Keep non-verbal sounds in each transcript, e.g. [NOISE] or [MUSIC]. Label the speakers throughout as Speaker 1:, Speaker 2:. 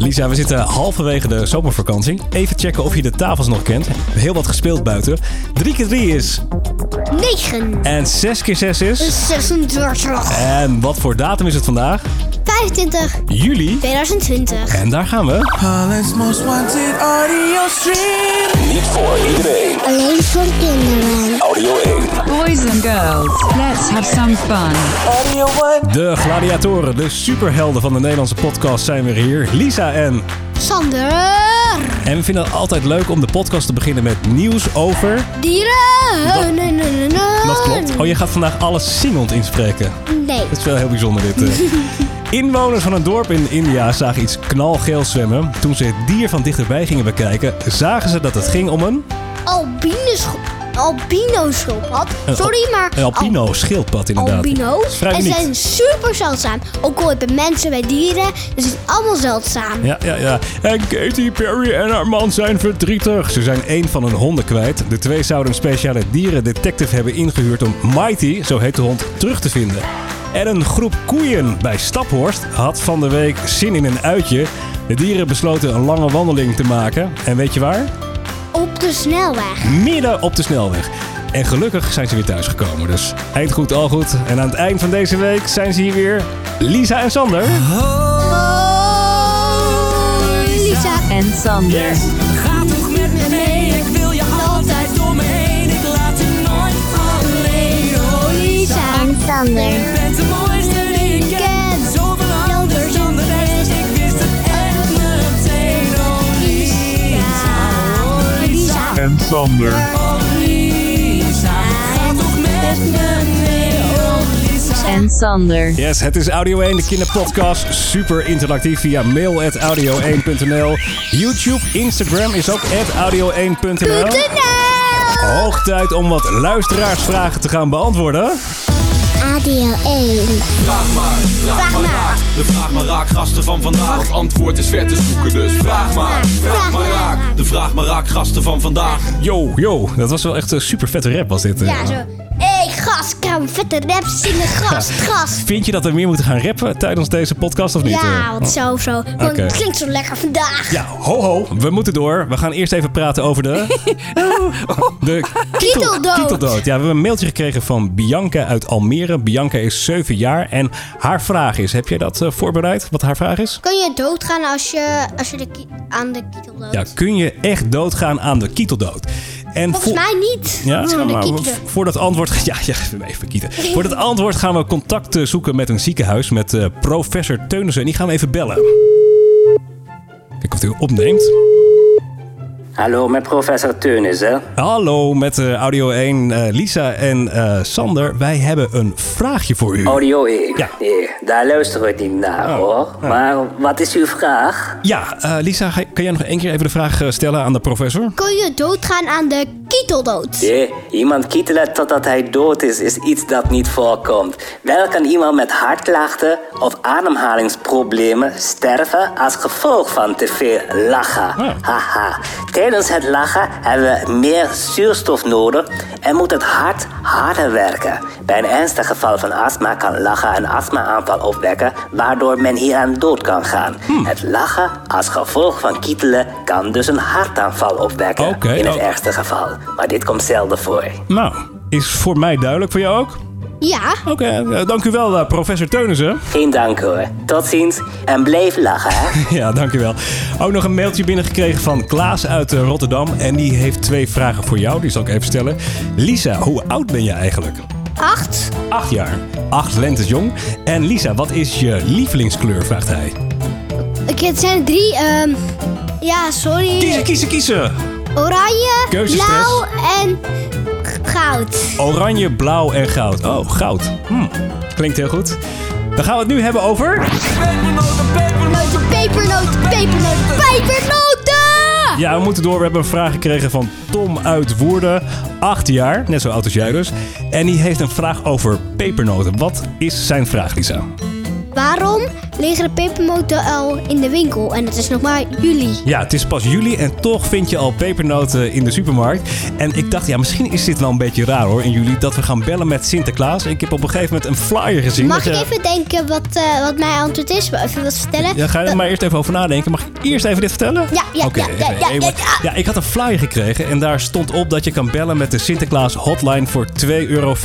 Speaker 1: Lisa, we zitten halverwege de zomervakantie. Even checken of je de tafels nog kent. Heel wat gespeeld buiten. 3 keer 3 is
Speaker 2: 9.
Speaker 1: en 6 keer 6 is.
Speaker 2: 36.
Speaker 1: En wat voor datum is het vandaag?
Speaker 2: 25.
Speaker 1: Juli.
Speaker 2: 2020.
Speaker 1: En daar gaan we.
Speaker 3: Holland's most wanted audio stream.
Speaker 4: Niet voor iedereen.
Speaker 2: Alleen voor kinderen.
Speaker 4: Audio 1.
Speaker 5: Boys and girls, let's have some fun.
Speaker 3: Audio 1.
Speaker 1: De gladiatoren, de superhelden van de Nederlandse podcast zijn weer hier. Lisa en...
Speaker 2: Sander.
Speaker 1: En we vinden het altijd leuk om de podcast te beginnen met nieuws over...
Speaker 2: Dieren.
Speaker 1: Dat klopt. Oh, je gaat vandaag alles zingend inspreken.
Speaker 2: Nee.
Speaker 1: Dat is wel heel bijzonder dit. [LAUGHS] Inwoners van een dorp in India zagen iets knalgeel zwemmen. Toen ze het dier van dichterbij gingen bekijken, zagen ze dat het ging om een...
Speaker 2: Albino schildpad. Sorry, maar...
Speaker 1: Een albino schildpad inderdaad.
Speaker 2: Albino's.
Speaker 1: Vrij
Speaker 2: En ze zijn super zeldzaam. Ook al hebben mensen bij dieren. Dus het is allemaal zeldzaam.
Speaker 1: Ja, ja, ja. En Katy Perry en haar man zijn verdrietig. Ze zijn één van hun honden kwijt. De twee zouden een speciale dierendetective hebben ingehuurd om Mighty, zo heet de hond, terug te vinden. En een groep koeien bij Staphorst had van de week zin in een uitje. De dieren besloten een lange wandeling te maken. En weet je waar?
Speaker 2: Op de snelweg.
Speaker 1: Midden op de snelweg. En gelukkig zijn ze weer thuisgekomen. Dus eind goed, al goed. En aan het eind van deze week zijn ze hier weer. Lisa en Sander.
Speaker 2: Oh, Lisa.
Speaker 5: And Sander.
Speaker 3: Ga toch met me mee, ik wil je altijd om me heen. Ik laat je nooit alleen. Oh
Speaker 2: Lisa en Sander.
Speaker 3: Lisa.
Speaker 5: And Sander.
Speaker 1: Yes, het is Audio 1, de kinderpodcast. Super interactief via mail.audio1.nl. YouTube, Instagram is ook audio1.nl. Hoog tijd om wat luisteraarsvragen te gaan beantwoorden.
Speaker 2: ADO 1.
Speaker 6: Vraag maar, vraag maar raak. De vraag maar raak gasten van vandaag. Het antwoord is ver te zoeken, dus vraag maar, vraag maar raak. De vraag maar raak gasten van vandaag.
Speaker 1: Yo, yo, dat was wel echt een super vette rap was dit. eh.
Speaker 2: Ja, zo. Vette rap zingen. Gast, gast.
Speaker 1: Vind je dat we meer moeten gaan rappen tijdens deze podcast of niet?
Speaker 2: Ja,
Speaker 1: eh?
Speaker 2: want zo, zo.
Speaker 1: Oké.
Speaker 2: Het klinkt zo lekker vandaag.
Speaker 1: Ja, ho ho, we moeten door. We gaan eerst even praten over de... [LAUGHS] de
Speaker 2: Kieteldood.
Speaker 1: Kieteldood. Ja, we hebben een mailtje gekregen van Bianca uit Almere. Bianca is 7 jaar en haar vraag is... Heb jij dat eh, voorbereid, wat haar vraag is?
Speaker 2: Kun je doodgaan als je, als je de aan de kietel loopt?
Speaker 1: Ja, kun je echt doodgaan aan de kieteldood? En
Speaker 2: Volgens
Speaker 1: vo-
Speaker 2: mij niet.
Speaker 1: Ja,
Speaker 2: de
Speaker 1: maar voor dat antwoord... [LAUGHS] Ja, ja, even kieten. [LAUGHS] Voor dat antwoord gaan we contact eh, zoeken met een ziekenhuis... met eh, professor Teunissen. En die gaan we even bellen. Kijk of hij opneemt.
Speaker 7: Hallo, met professor Teunissen.
Speaker 1: Hallo, met eh, Audio 1, eh, Lisa en eh, Sander. Wij hebben een vraagje voor u.
Speaker 7: Audio 1.
Speaker 1: Ja.
Speaker 7: Nee, daar luisteren we niet naar hoor. Maar wat is uw vraag?
Speaker 1: Ja, eh, Lisa, kan jij nog één keer even de vraag stellen aan de professor?
Speaker 2: Kun je doodgaan aan de kieteldood?
Speaker 7: Nee, iemand kietelen totdat hij dood is, is iets dat niet voorkomt. Wel kan iemand met hartklachten of ademhalingsproblemen sterven als gevolg van te veel lachen. Haha. Tijdens het lachen hebben we meer zuurstof nodig en moet het hart harder werken. Bij een ernstig geval van astma kan lachen een astma-aanval opwekken, waardoor men hieraan dood kan gaan.
Speaker 1: Hmm.
Speaker 7: Het lachen als gevolg van kietelen kan dus een hartaanval opwekken in het
Speaker 1: oh.
Speaker 7: ergste geval. Maar dit komt zelden voor.
Speaker 1: Nou, is voor mij duidelijk voor jou ook?
Speaker 2: Ja.
Speaker 1: Oké, eh, dank u wel, eh, professor Teunissen.
Speaker 7: Geen dank hoor. Tot ziens en blijf lachen hè. [LAUGHS]
Speaker 1: Ja, dank u wel. Ook nog een mailtje binnengekregen van Klaas uit eh, Rotterdam. En die heeft twee vragen voor jou, die zal ik even stellen. Lisa, hoe oud ben je eigenlijk?
Speaker 2: Acht.
Speaker 1: Acht jaar. Acht lentes jong. En Lisa, wat is je lievelingskleur, vraagt hij.
Speaker 2: Oké, het zijn drie. ehm ja, sorry.
Speaker 1: Kiezen, kiezen, kiezen!
Speaker 2: Oranje,
Speaker 1: Keuzestress.
Speaker 2: blauw en goud.
Speaker 1: Oranje, blauw en goud. Oh, goud. Hm, klinkt heel goed. Dan gaan we het nu hebben over...
Speaker 2: Pepernoten, pepernoten, pepernoten, pepernoten!
Speaker 1: Ja, we moeten door. We hebben een vraag gekregen van Tom uit Woerden. Acht jaar, net zo oud als jij dus. En die heeft een vraag over pepernoten. Wat is zijn vraag, Lisa?
Speaker 2: Waarom liggen de pepernoten al in de winkel? En het is nog maar juli.
Speaker 1: Ja, het is pas juli en toch vind je al pepernoten in de supermarkt. En ik dacht, ja, misschien is dit wel een beetje raar hoor in juli dat we gaan bellen met Sinterklaas. Ik heb op een gegeven moment een flyer gezien.
Speaker 2: Mag ik
Speaker 1: je-
Speaker 2: even denken wat, eh, wat mijn antwoord is? Even wat vertellen?
Speaker 1: Ja, ga je er maar eerst even over nadenken. Mag ik eerst even dit vertellen?
Speaker 2: Ja, ja,
Speaker 1: Oké,
Speaker 2: ja, ja, ja,
Speaker 1: ik had een flyer gekregen en daar stond op dat je kan bellen met de Sinterklaas hotline voor 2,50 euro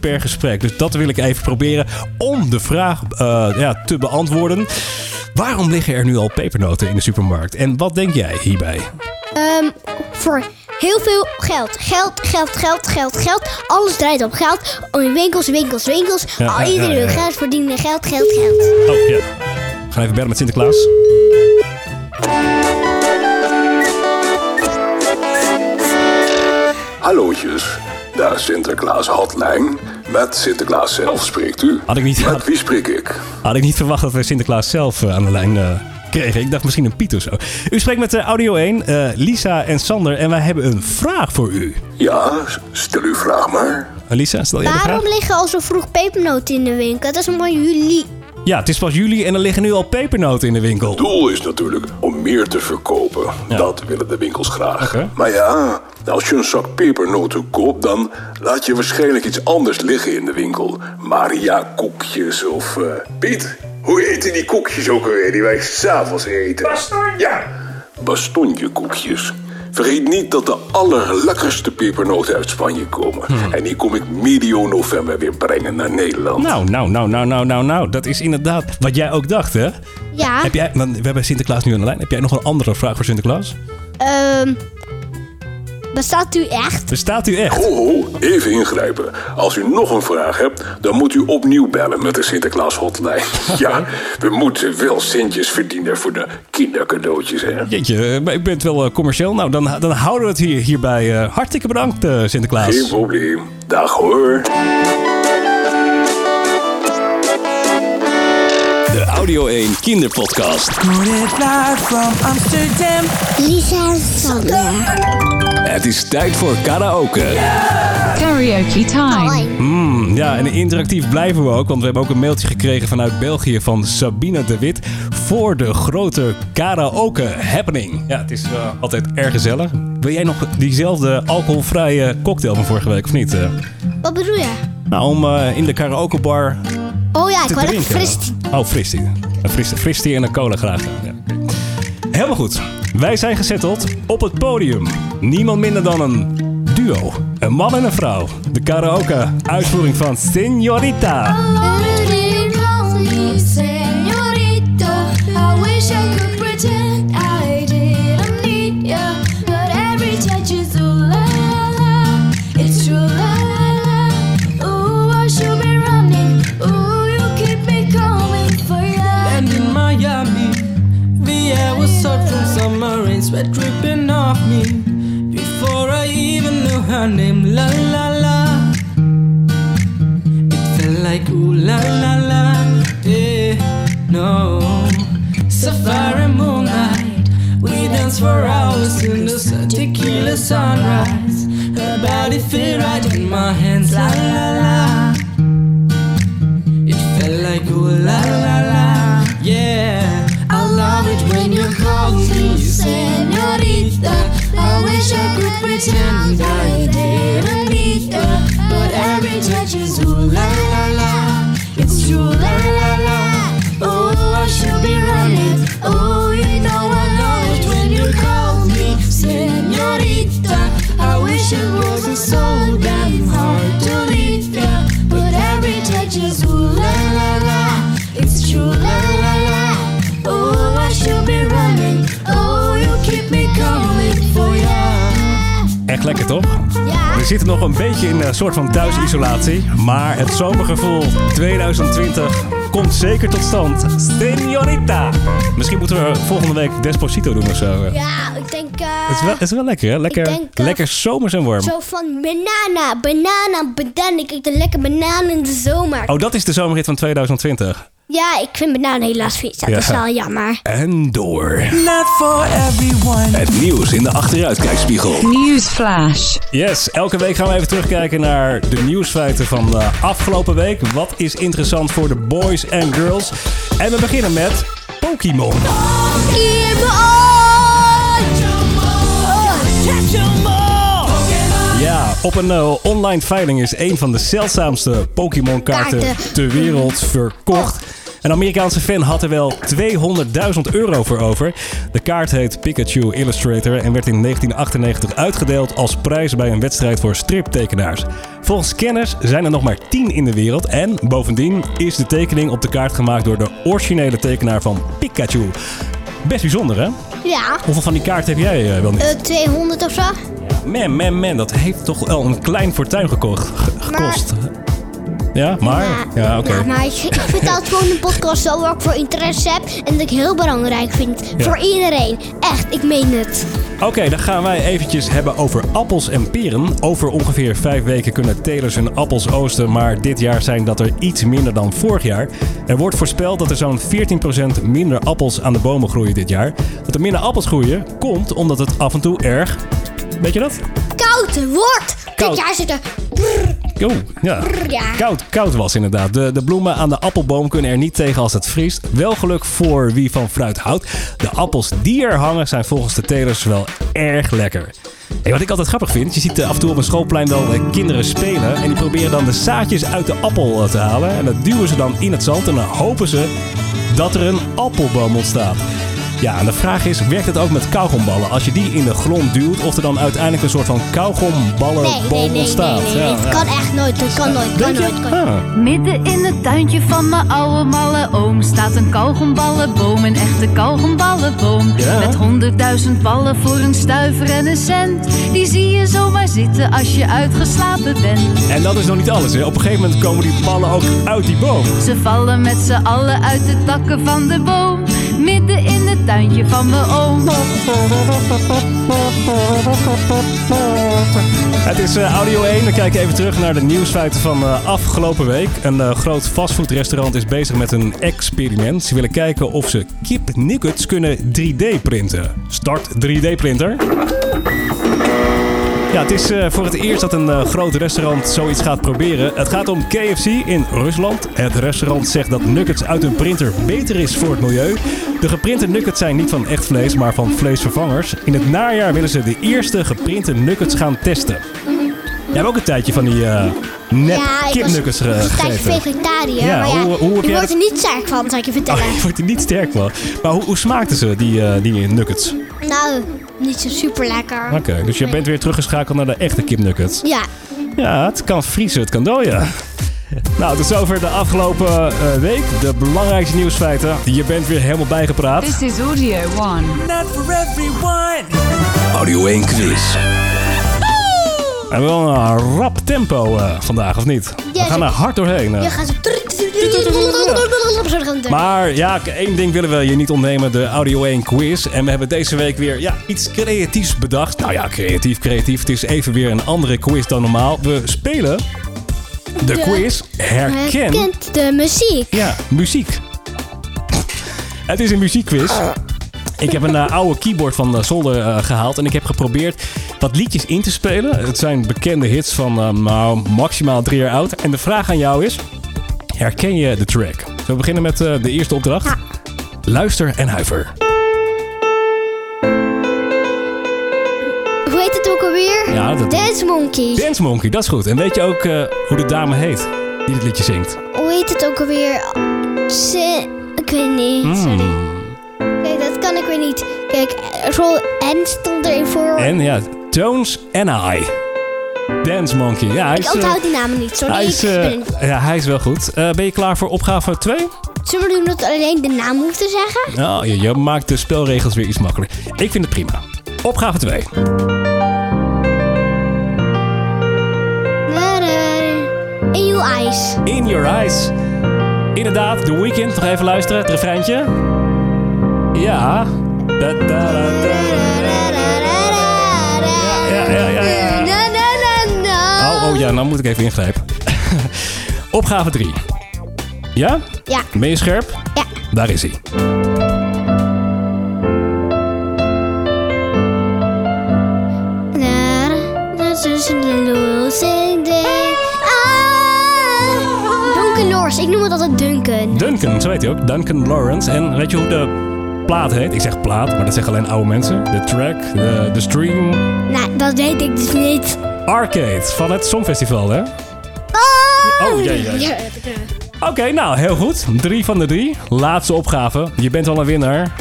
Speaker 1: per gesprek. Dus dat wil ik even proberen om de vraag eh, ja, te beantwoorden. Waarom liggen er nu al pepernoten in de supermarkt? En wat denk jij hierbij?
Speaker 2: Ehm, voor heel veel geld. Geld, geld, geld, geld, geld. Alles draait om geld. Oh, in winkels, winkels, winkels.
Speaker 1: Ja,
Speaker 2: Al
Speaker 1: ja,
Speaker 2: iedereen
Speaker 1: ja, ja.
Speaker 2: wil geld verdienen. Geld, geld, geld.
Speaker 1: Oh ja. We gaan even bellen met Sinterklaas.
Speaker 4: Hallootjes, daar Sinterklaas Hotline. Met Sinterklaas zelf spreekt u.
Speaker 1: Had ik niet-
Speaker 4: Met wie spreek ik?
Speaker 1: Had ik niet verwacht dat we Sinterklaas zelf eh, aan de lijn eh, kregen. Ik dacht misschien een Piet of zo. U spreekt met de Audio 1, eh, Lisa en Sander. En wij hebben een vraag voor u.
Speaker 4: Ja, stel uw vraag maar.
Speaker 1: Eh, Lisa, stel jij de vraag?
Speaker 2: Waarom liggen al zo vroeg pepernoten in de winkel? Dat is nog maar juli.
Speaker 1: Ja, het is pas juli en er liggen nu al pepernoten in de winkel.
Speaker 4: Het doel is natuurlijk om meer te verkopen.
Speaker 1: Ja.
Speaker 4: Dat willen de winkels graag. Maar ja, als je een zak pepernoten koopt, dan laat je waarschijnlijk iets anders liggen in de winkel. Maria koekjes of... eh, Piet, hoe eten die koekjes ook alweer die wij s'avonds eten? Bastonje. Ja, bastonje koekjes. Vergeet niet dat de allerlekkerste pepernoten uit Spanje komen. En die kom ik medio november weer brengen naar Nederland.
Speaker 1: Nou, nou, nou, nou, nou, nou, nou. Dat is inderdaad wat jij ook dacht, hè?
Speaker 2: Ja.
Speaker 1: Heb jij, want we hebben Sinterklaas nu aan de lijn. Heb jij nog een andere vraag voor Sinterklaas?
Speaker 2: Ehm, bestaat u echt?
Speaker 1: Bestaat u echt?
Speaker 4: Ho, ho, even ingrijpen. Als u nog een vraag hebt, dan moet u opnieuw bellen met de Sinterklaas hotline. [LAUGHS] Ja, we moeten wel centjes verdienen voor de kindercadeautjes, hè?
Speaker 1: Jeetje, eh, maar ik ben het wel eh, commercieel. Nou, dan, dan houden we het hier, hierbij. eh, hartstikke bedankt, eh, Sinterklaas.
Speaker 4: Geen probleem. Dag hoor.
Speaker 1: De Audio 1 Kinderpodcast.
Speaker 3: Live from Amsterdam.
Speaker 2: Lisa en Sander.
Speaker 1: Het is tijd voor karaoke.
Speaker 5: Karaoke time.
Speaker 1: Mm, ja, en interactief blijven we ook, want we hebben ook een mailtje gekregen vanuit België van Sabine de Wit voor de grote karaoke happening. Ja, het is eh, altijd erg gezellig. Wil jij nog diezelfde alcoholvrije cocktail van vorige week of niet? eh?
Speaker 2: Wat bedoel je?
Speaker 1: nou, om eh, in de karaokebar
Speaker 2: Oh ja, ik
Speaker 1: te
Speaker 2: wou lekker
Speaker 1: drinken.
Speaker 2: fris.
Speaker 1: Oh, fristie. Een fristie, fristie en een cola graag. Ja. Helemaal goed. Wij zijn gezetteld op het podium. Niemand minder dan een duo. Een man en een vrouw. De karaoke uitvoering van Señorita.
Speaker 3: Like ooh la la la, yeah, no. Safari moonlight, we dance for hours in the sun, tequila sunrise. Her body fit right in my hands, la la la. It felt like ooh la la la, yeah.
Speaker 8: I love it when you call me senorita. I wish I could pretend I didn't need ya, but every touch is ooh la. La la. Oh, I should be running. Oh, you know I when you call me senorita. I wish it wasn't so damn hard to leave ya, but every touch is ooh la la la. It's true la la.
Speaker 1: Lekker toch?
Speaker 2: Ja.
Speaker 1: We zitten nog een beetje in een soort van thuisisolatie. Maar het zomergevoel 2020 komt zeker tot stand. Señorita. Misschien moeten we volgende week Desposito doen of zo.
Speaker 2: Ja, ik denk... eh,
Speaker 1: Het is wel, het is wel lekker, hè? Lekker,
Speaker 2: denk, eh,
Speaker 1: lekker zomers en warm.
Speaker 2: Zo van banana, banana, banana. Ik eet een lekker banaan in de zomer.
Speaker 1: Oh, dat is de zomerrit van 2020.
Speaker 2: Ja, ik vind bananen helaas vies. Dat
Speaker 1: Ja.
Speaker 2: is wel jammer.
Speaker 1: En door.
Speaker 3: Not for everyone.
Speaker 1: Het nieuws in de achteruitkijkspiegel.
Speaker 5: Newsflash.
Speaker 1: Yes, elke week gaan we even terugkijken naar de nieuwsfeiten van de afgelopen week. Wat is interessant voor de boys en girls? En we beginnen met Pokémon. Ja, op een eh, online veiling is een van de zeldzaamste Pokémon-kaarten
Speaker 2: Kaarten.
Speaker 1: ter wereld verkocht. Een Amerikaanse fan had er wel 200.000 euro voor over. De kaart heet Pikachu Illustrator en werd in 1998 uitgedeeld als prijs bij een wedstrijd voor striptekenaars. Volgens kenners zijn er nog maar 10 in de wereld en bovendien is de tekening op de kaart gemaakt door de originele tekenaar van Pikachu. Best bijzonder hè?
Speaker 2: Ja,
Speaker 1: Hoeveel van die kaart heb jij wel niet?
Speaker 2: eh, 200 of zo.
Speaker 1: Man, man, man, dat heeft toch wel een klein fortuin gekocht, gekost. Ja, maar? Ja, oké.
Speaker 2: Maar ik, ik vind altijd gewoon een podcast zo waar ik voor interesse heb en dat ik heel belangrijk vind.
Speaker 1: Ja.
Speaker 2: Voor iedereen. Echt, ik meen het.
Speaker 1: Oké, dan gaan wij eventjes hebben over appels en peren. Over ongeveer vijf weken kunnen telers hun appels oosten, maar dit jaar zijn dat er iets minder dan vorig jaar. Er wordt voorspeld dat er zo'n 14% minder appels aan de bomen groeien dit jaar. Dat er minder appels groeien komt omdat het af en toe erg... Weet je dat?
Speaker 2: Koud wordt.
Speaker 1: Koud.
Speaker 2: Dit jaar zit er...
Speaker 1: Oeh, ja.
Speaker 2: Ja.
Speaker 1: Koud, koud was inderdaad. De, de bloemen aan de appelboom kunnen er niet tegen als het vriest. Wel geluk voor wie van fruit houdt. De appels die er hangen zijn volgens de telers wel erg lekker. Hey, wat ik altijd grappig vind, je ziet eh, af en toe op een schoolplein wel eh, kinderen spelen. En die proberen dan de zaadjes uit de appel eh, te halen. En dat duwen ze dan in het zand en dan hopen ze dat er een appelboom ontstaat. Ja, en de vraag is, werkt het ook met kauwgomballen? Als je die in de grond duwt, of er dan uiteindelijk een soort van kauwgomballenboom
Speaker 2: Nee, nee, nee, nee,
Speaker 1: ontstaat?
Speaker 2: nee, nee.
Speaker 1: Ja,
Speaker 2: Het
Speaker 1: ja.
Speaker 2: kan echt nooit. Het kan nooit. Kan nooit. Kan.
Speaker 1: Ah.
Speaker 9: Midden in het tuintje van mijn oude malle oom staat een kauwgomballenboom, een echte kauwgomballenboom.
Speaker 1: Ja.
Speaker 9: Met honderdduizend ballen voor een stuiver en een cent. Die zie je zomaar zitten als je uitgeslapen bent.
Speaker 1: En dat is nog niet alles. Hè. Op een gegeven moment komen die ballen ook uit die boom.
Speaker 9: Ze vallen met z'n allen uit de takken van de boom. Midden in tuintje van mijn oom.
Speaker 1: Het is eh, Audio 1. We kijken even terug naar de nieuwsfeiten van eh, afgelopen week. Een eh, groot fastfoodrestaurant is bezig met een experiment. Ze willen kijken of ze kipnuggets kunnen 3D printen. Start 3D printer. Ja, het is eh, voor het eerst dat een eh, groot restaurant zoiets gaat proberen. Het gaat om KFC in Rusland. Het restaurant zegt dat nuggets uit een printer beter is voor het milieu. De geprinte nuggets zijn niet van echt vlees, maar van vleesvervangers. In het najaar willen ze de eerste geprinte nuggets gaan testen. Jij hebt ook een tijdje van die eh nep
Speaker 2: Ja, ik
Speaker 1: kipnuggets
Speaker 2: ik
Speaker 1: eh,
Speaker 2: was een tijdje
Speaker 1: gegeten.
Speaker 2: vegetariër.
Speaker 1: Ja,
Speaker 2: maar ja,
Speaker 1: hoe- hoe heb
Speaker 2: je wordt er niet sterk van, zal ik je vertellen. [LAUGHS]
Speaker 1: Oh, je wordt er niet sterk van. Maar hoe, hoe smaakten ze, die, eh, die nuggets?
Speaker 2: Nou, niet zo super lekker.
Speaker 1: Oké, dus je bent weer teruggeschakeld naar de echte kipnuggets.
Speaker 2: Ja,
Speaker 1: Ja, het kan vriezen, het kan dooien. Nou, tot zover de afgelopen eh, week. De belangrijkste nieuwsfeiten. Je bent weer helemaal bijgepraat.
Speaker 5: This is Audio 1.
Speaker 3: Not for everyone.
Speaker 1: Audio 1 quiz. We hebben wel een rap tempo eh, vandaag, of niet? We gaan er hard doorheen. eh.
Speaker 2: je gaat zo...
Speaker 1: Maar ja, één ding willen we je niet ontnemen, de Audio 1 quiz. En we hebben deze week weer ja, iets creatiefs bedacht. Nou ja, creatief, creatief. Het is even weer een andere quiz dan normaal. We spelen de,
Speaker 2: De-
Speaker 1: quiz Herken
Speaker 2: Herkent de muziek.
Speaker 1: Ja, muziek. Het is een muziekquiz. Ik heb een eh, oude keyboard van de zolder eh, gehaald en ik heb geprobeerd wat liedjes in te spelen. Het zijn bekende hits van nou, maximaal drie jaar oud. En de vraag aan jou is, herken je de track? Zullen we beginnen met de eerste opdracht?
Speaker 2: Ja.
Speaker 1: Luister en huiver.
Speaker 2: Hoe heet het ook alweer?
Speaker 1: Ja, dat-
Speaker 2: Dance Monkey.
Speaker 1: Dance Monkey, dat is goed. En weet je ook hoe de dame heet die dit liedje zingt?
Speaker 2: Hoe heet het ook alweer? Ze... Ik weet niet.
Speaker 1: Hmm.
Speaker 2: Sorry. Ik weer niet. Kijk, zo N stond erin voor.
Speaker 1: En ja, Tones and I. Dance Monkey. Ja, hij
Speaker 2: Ik
Speaker 1: is, eh,
Speaker 2: onthoud die namen niet. Sorry.
Speaker 1: hij is, eh, ja, hij is wel goed. Eh, ben je klaar voor opgave 2?
Speaker 2: Zullen we doen dat alleen de naam hoeft te zeggen?
Speaker 1: Nou, je, je maakt de spelregels weer iets makkelijker. Ik vind het prima. Opgave 2.
Speaker 2: In your eyes.
Speaker 1: In Your Eyes. Inderdaad, The Weeknd. Nog even luisteren, het refreintje. Ja. Da, da, da, da. Ja, ja, ja, ja.
Speaker 2: Na, na, na, na.
Speaker 1: Oh, oh ja, nou moet ik even ingrijpen. [LAUGHS] Opgave 3. Ja?
Speaker 2: Ja.
Speaker 1: Ben je scherp?
Speaker 2: Ja.
Speaker 1: Daar is hij.
Speaker 2: Duncan Norris, ik noem het altijd Duncan.
Speaker 1: Duncan, zo heet hij ook. Duncan Lawrence. En weet je hoe de plaat heet? Ik zeg plaat, maar dat zeggen alleen oude mensen. De track, de, de stream.
Speaker 2: Nou, dat weet ik dus niet.
Speaker 1: Arcade van het Songfestival, hè?
Speaker 2: Ah!
Speaker 1: Oh, jee, jee.
Speaker 2: Ja,
Speaker 1: Oké, nou, heel goed. Drie van de drie. Laatste opgave. Je bent al een winnaar.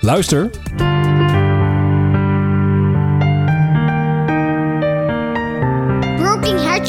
Speaker 1: Luister.
Speaker 2: Broken Heart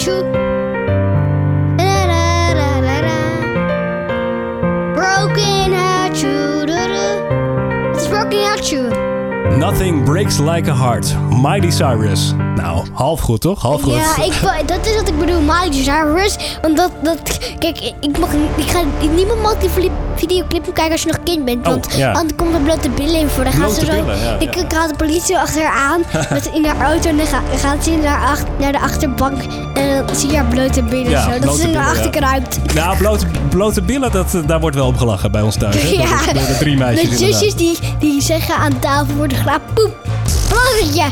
Speaker 2: Het is Broken Heart Shoe.
Speaker 1: Nothing breaks like a heart. Miley Cyrus. Nou, half goed toch? Half goed.
Speaker 2: Ja, ik, dat is wat ik bedoel, Miley Cyrus. Want dat, dat, kijk, ik, mag, ik ga, niemand mag die videoclip kijken als je nog kind bent.
Speaker 1: Oh,
Speaker 2: Want
Speaker 1: ja.
Speaker 2: anders komt er blote billen in voor. Dan gaan ze zo,
Speaker 1: billen, ja,
Speaker 2: ik,
Speaker 1: ja.
Speaker 2: ik haal de politie achteraan [LAUGHS] met in haar auto. En dan ga- gaat ze naar, ach- naar de achterbank. En dan zie je haar blote billen
Speaker 1: Ja,
Speaker 2: zo. Dat ze naar achter
Speaker 1: ja.
Speaker 2: kruipt.
Speaker 1: Nou, blote, blote billen, dat, eh, daar wordt wel op gelachen bij ons thuis. Hè? [LAUGHS] Door, de, door de drie meisjes
Speaker 2: de zusjes die, die zeggen aan tafel worden graag poep. Blootje,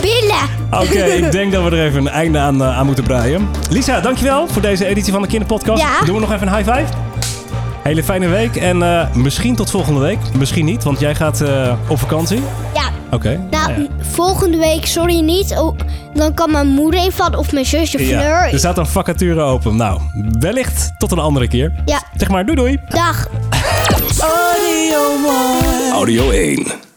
Speaker 2: billen.
Speaker 1: Oké, [LAUGHS] ik denk dat we er even een einde aan, eh, aan moeten breien. Lisa, dankjewel voor deze editie van de Kinderpodcast.
Speaker 2: Ja.
Speaker 1: Doen we nog even een high five? Hele fijne week en eh, misschien tot volgende week. Misschien niet, want jij gaat eh, op vakantie.
Speaker 2: Ja,
Speaker 1: Oké.
Speaker 2: Nou,
Speaker 1: ja.
Speaker 2: volgende week, sorry niet. Oh, dan kan mijn moeder even of mijn zusje Fleur.
Speaker 1: Ja, er staat een vacature open. Nou, wellicht tot een andere keer.
Speaker 2: Ja.
Speaker 1: Zeg maar doei doei.
Speaker 2: Dag. [LAUGHS]
Speaker 4: Audio 1.